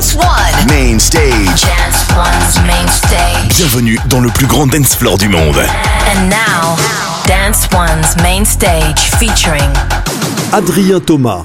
Dance One. Main stage. Dance One's main stage. Bienvenue dans le plus grand dance floor du monde. And now, Dance One's main stage featuring Adrien Thomas.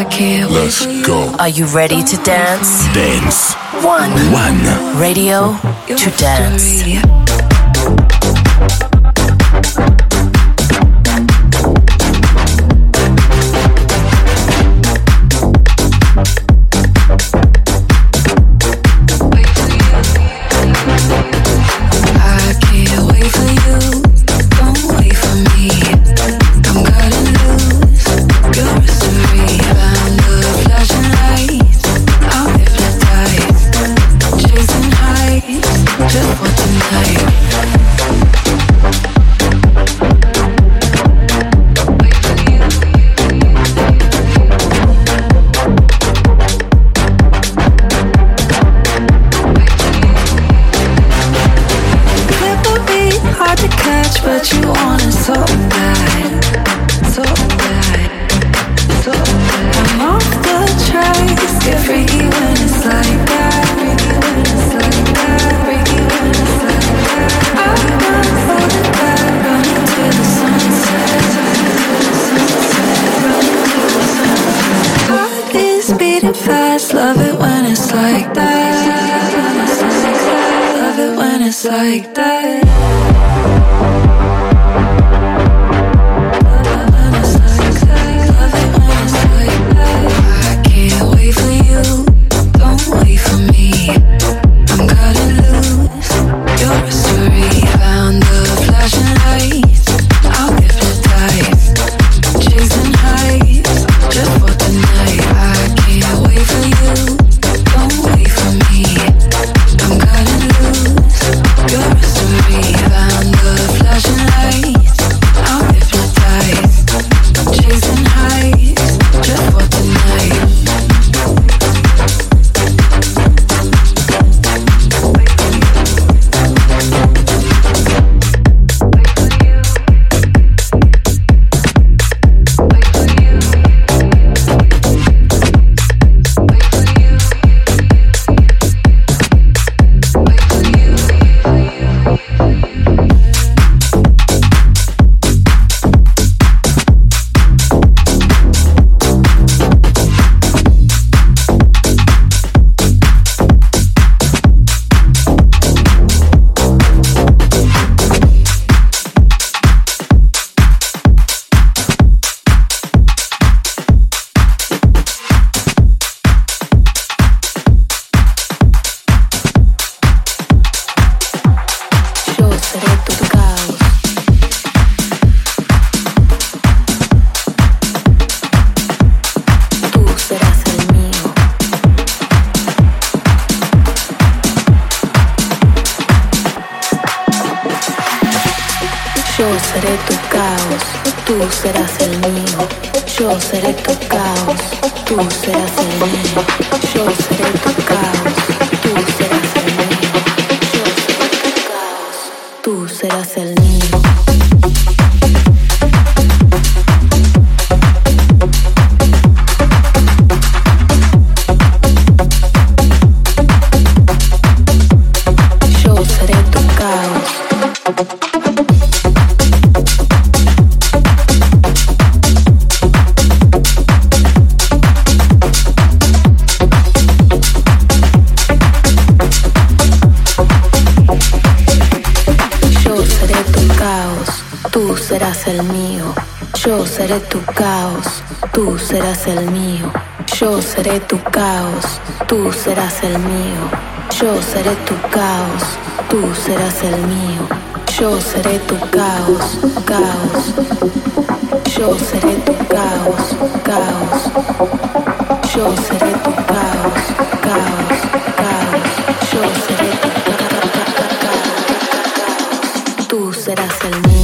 Let's go. Are you ready to dance? Dance. One. One. Radio to dance. serás el mío, yo seré tu caos, tú serás el mío, yo seré tu caos, tú serás el mío, yo seré tu caos, tú serás el mío, yo seré tu caos, caos, yo seré tu caos, caos, yo seré tu caos, caos, caos, yo seré tu caos, tú serás el mío.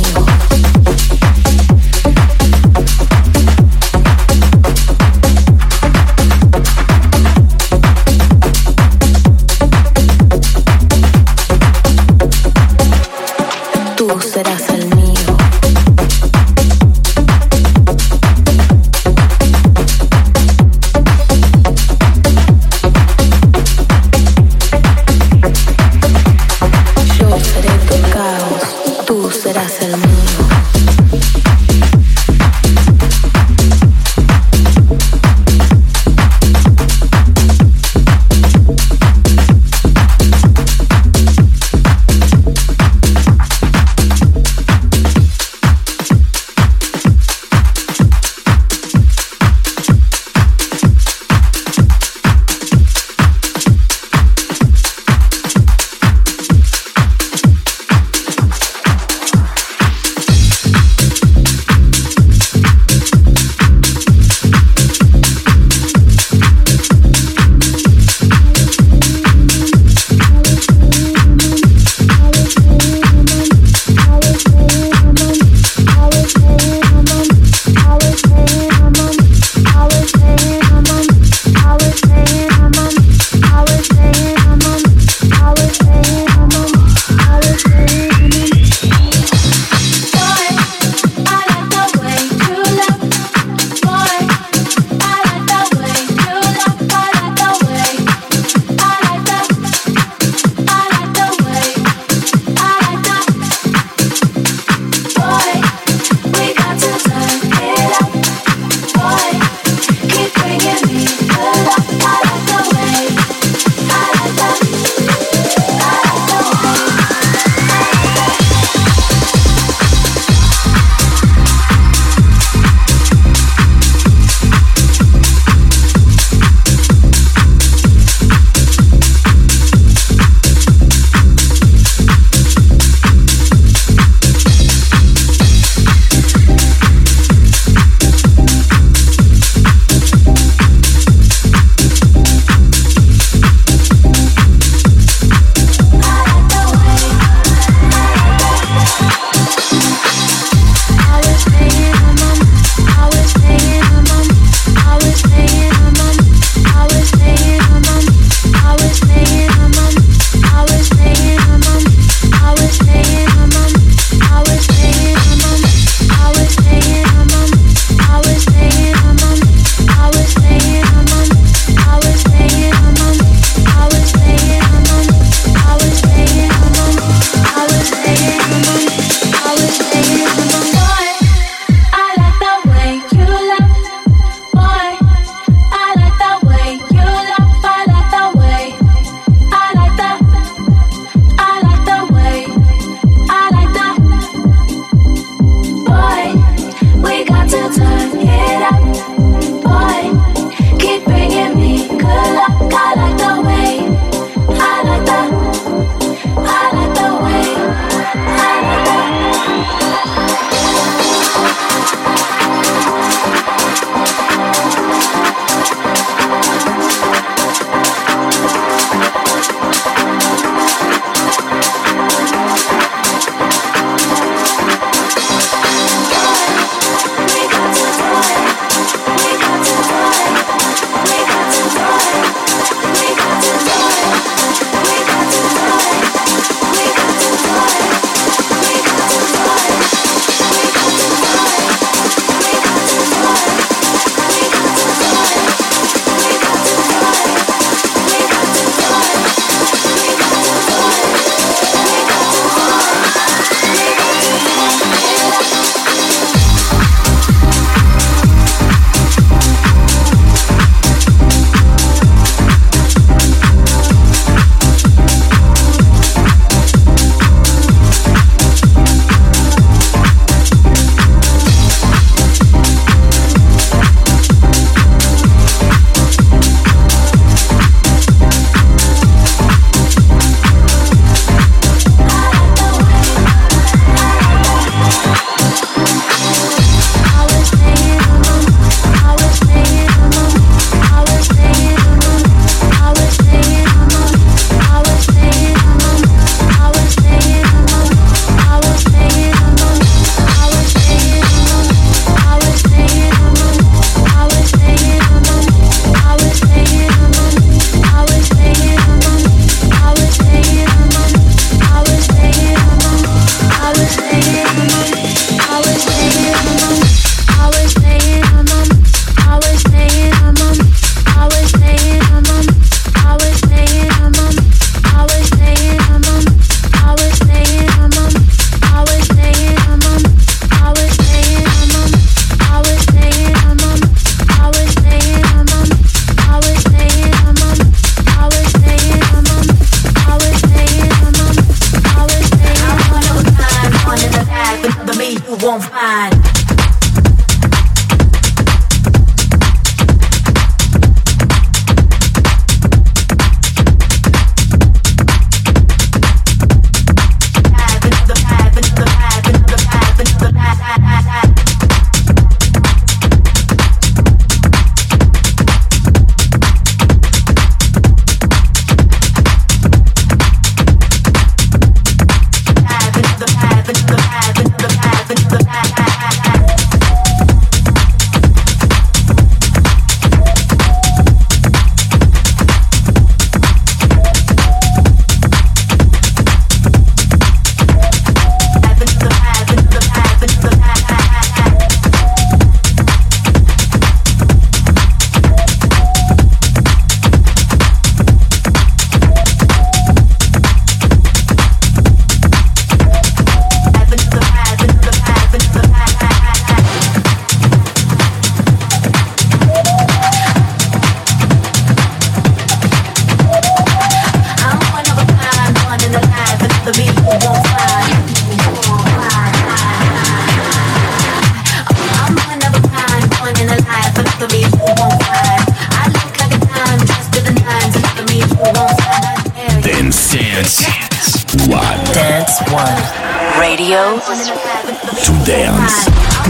Radio to dance.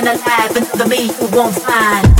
something that's happened to me who won't find.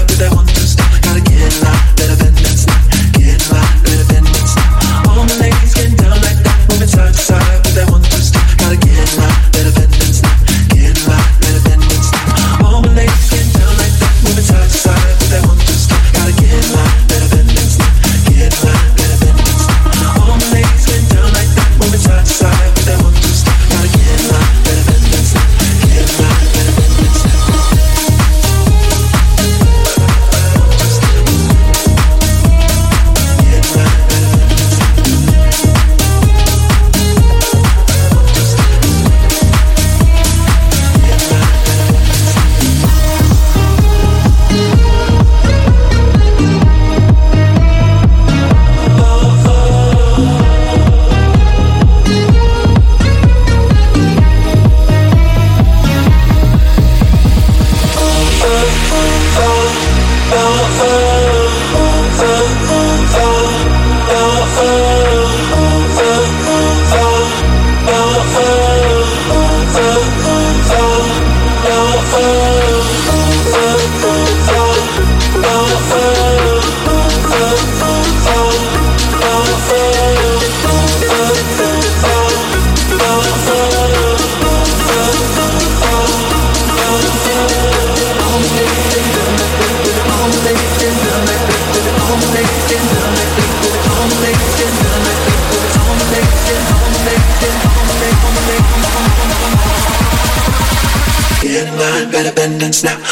Oh. and now.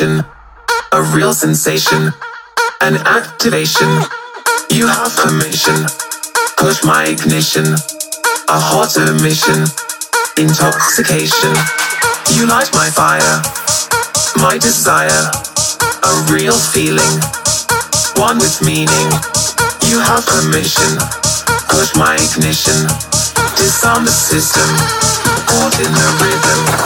A real sensation, an activation. You have permission, push my ignition, a hot emission, intoxication. You light my fire, my desire, a real feeling, one with meaning. You have permission, push my ignition, disarm the system, caught in the rhythm,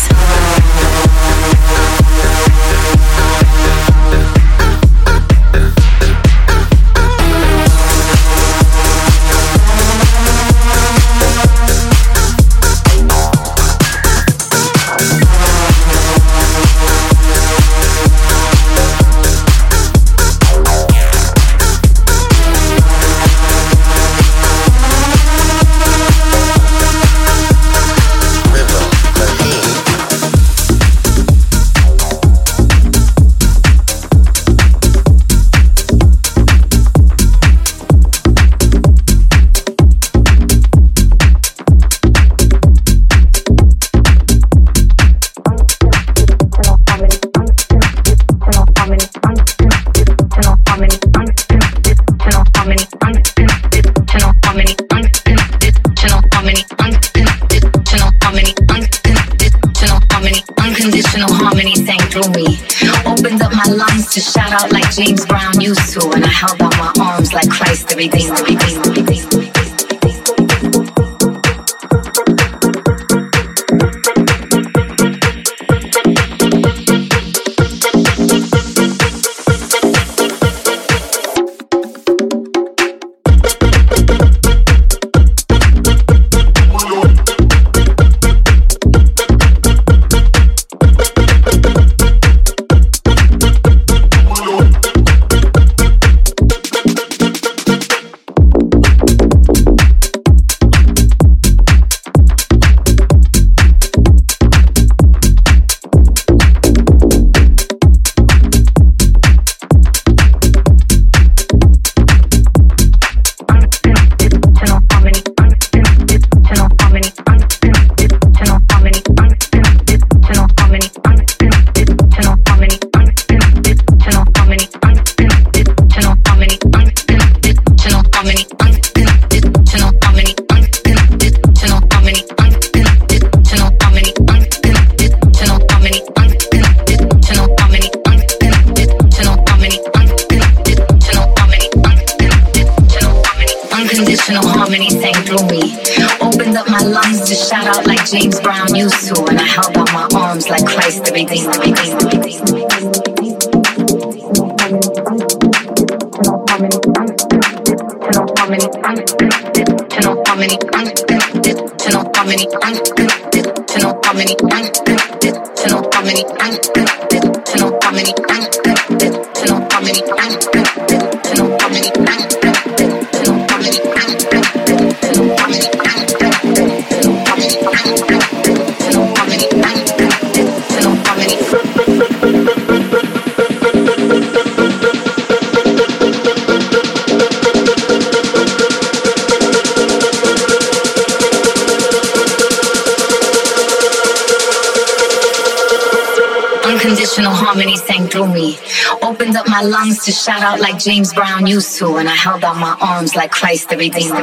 To shout out like James Brown used to, and I held out my arms like Christ the Redeemer.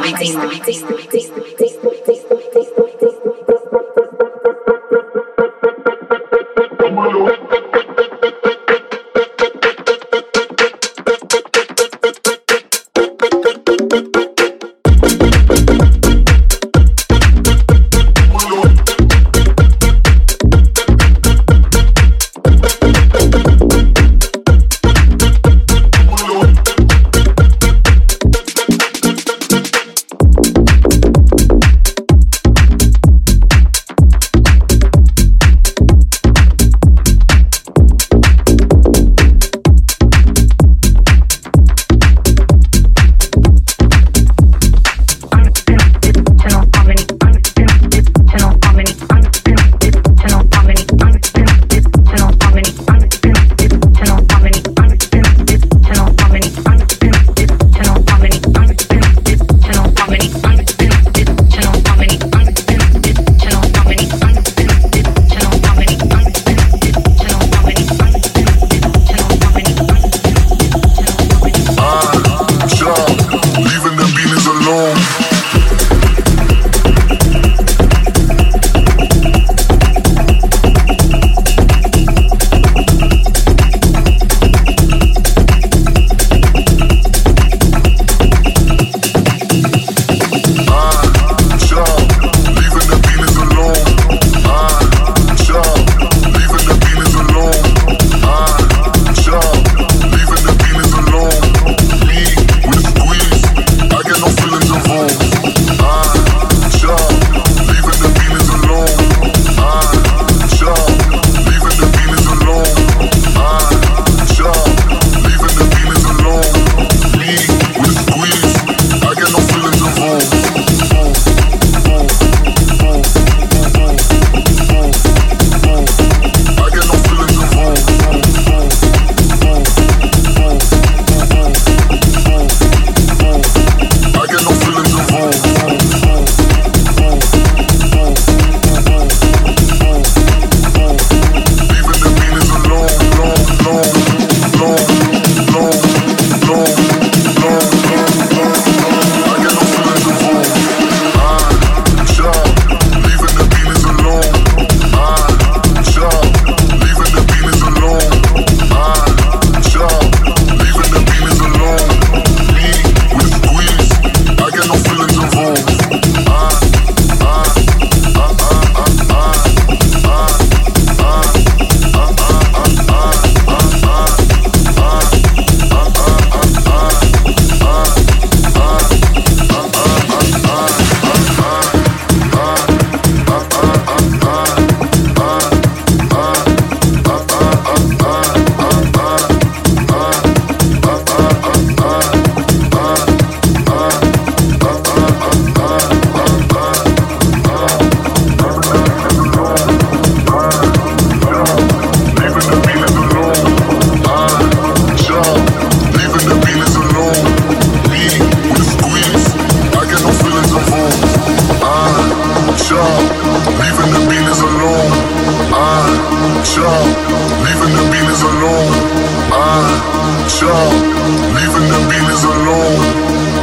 Leaving the beaners alone.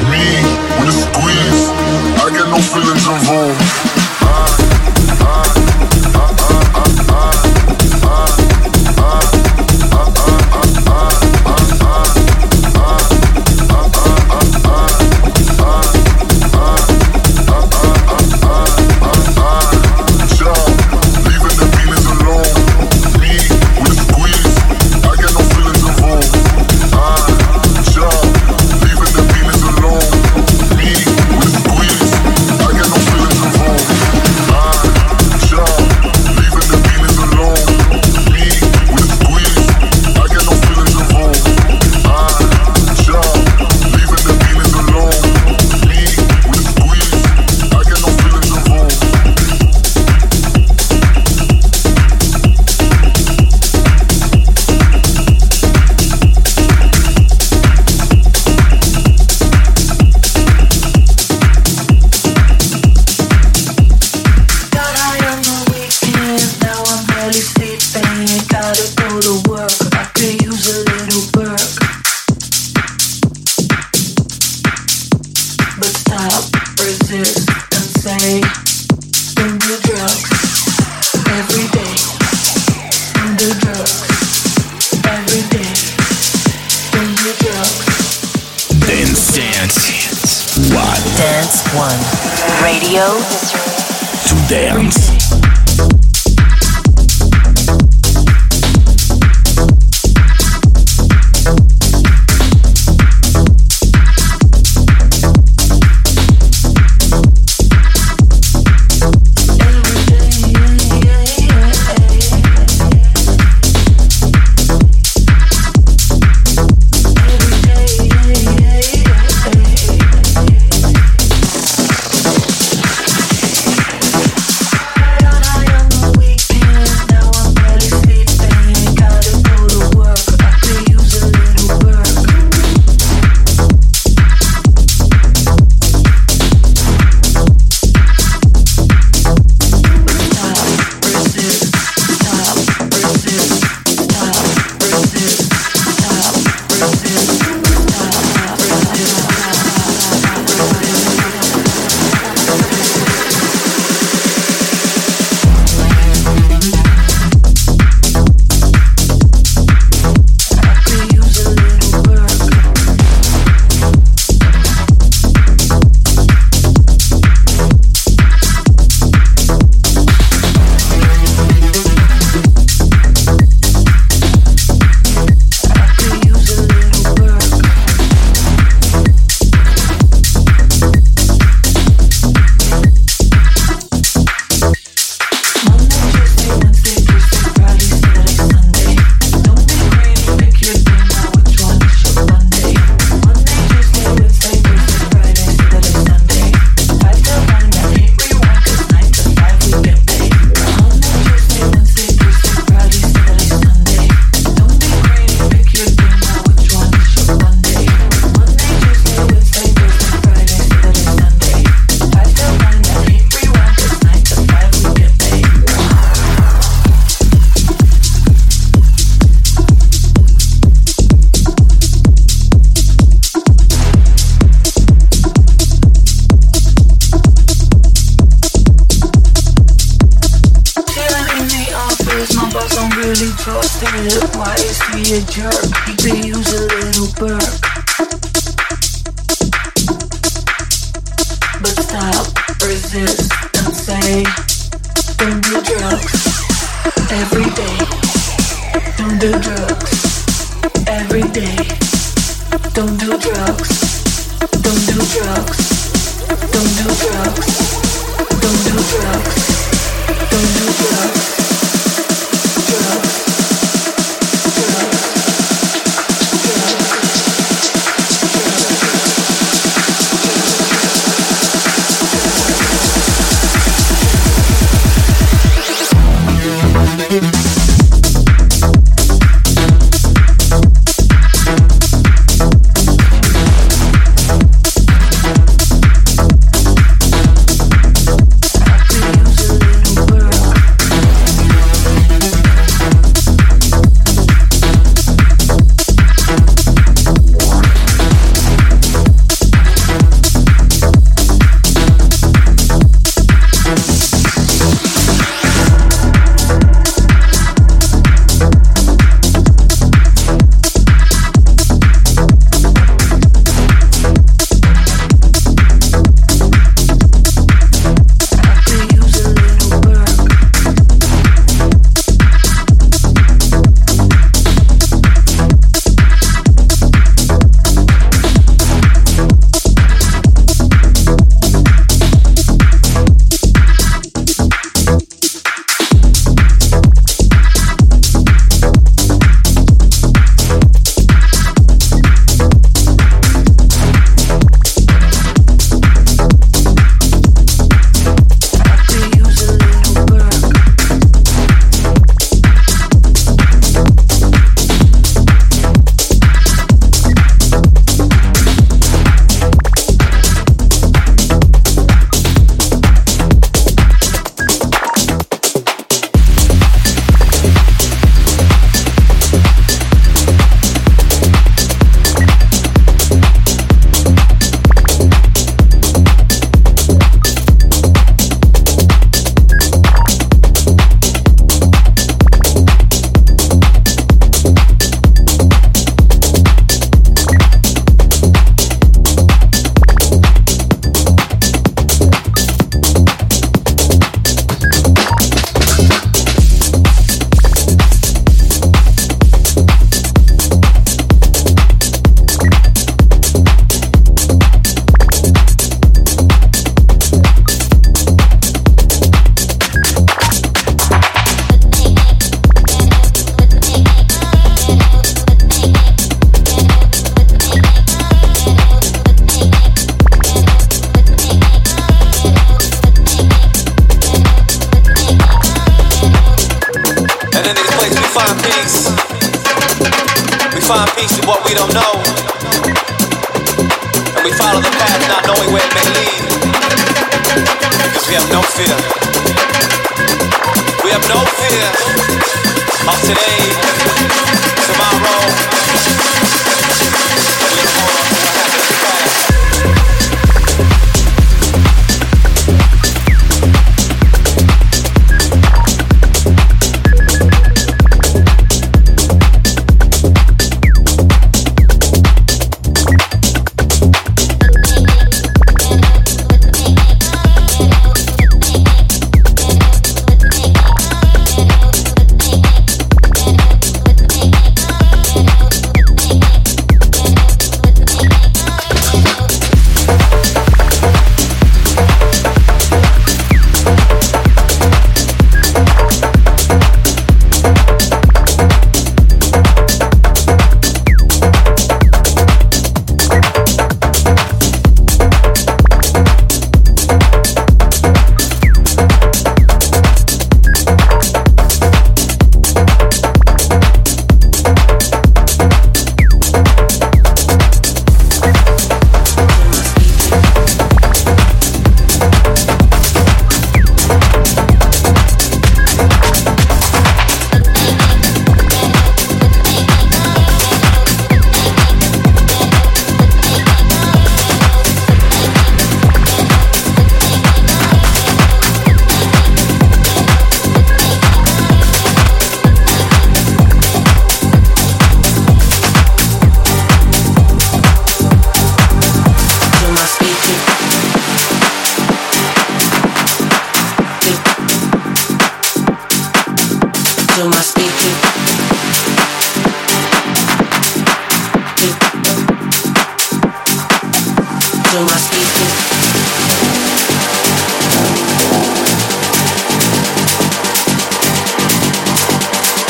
Me, with a squeeze, I get no feelings involved.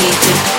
To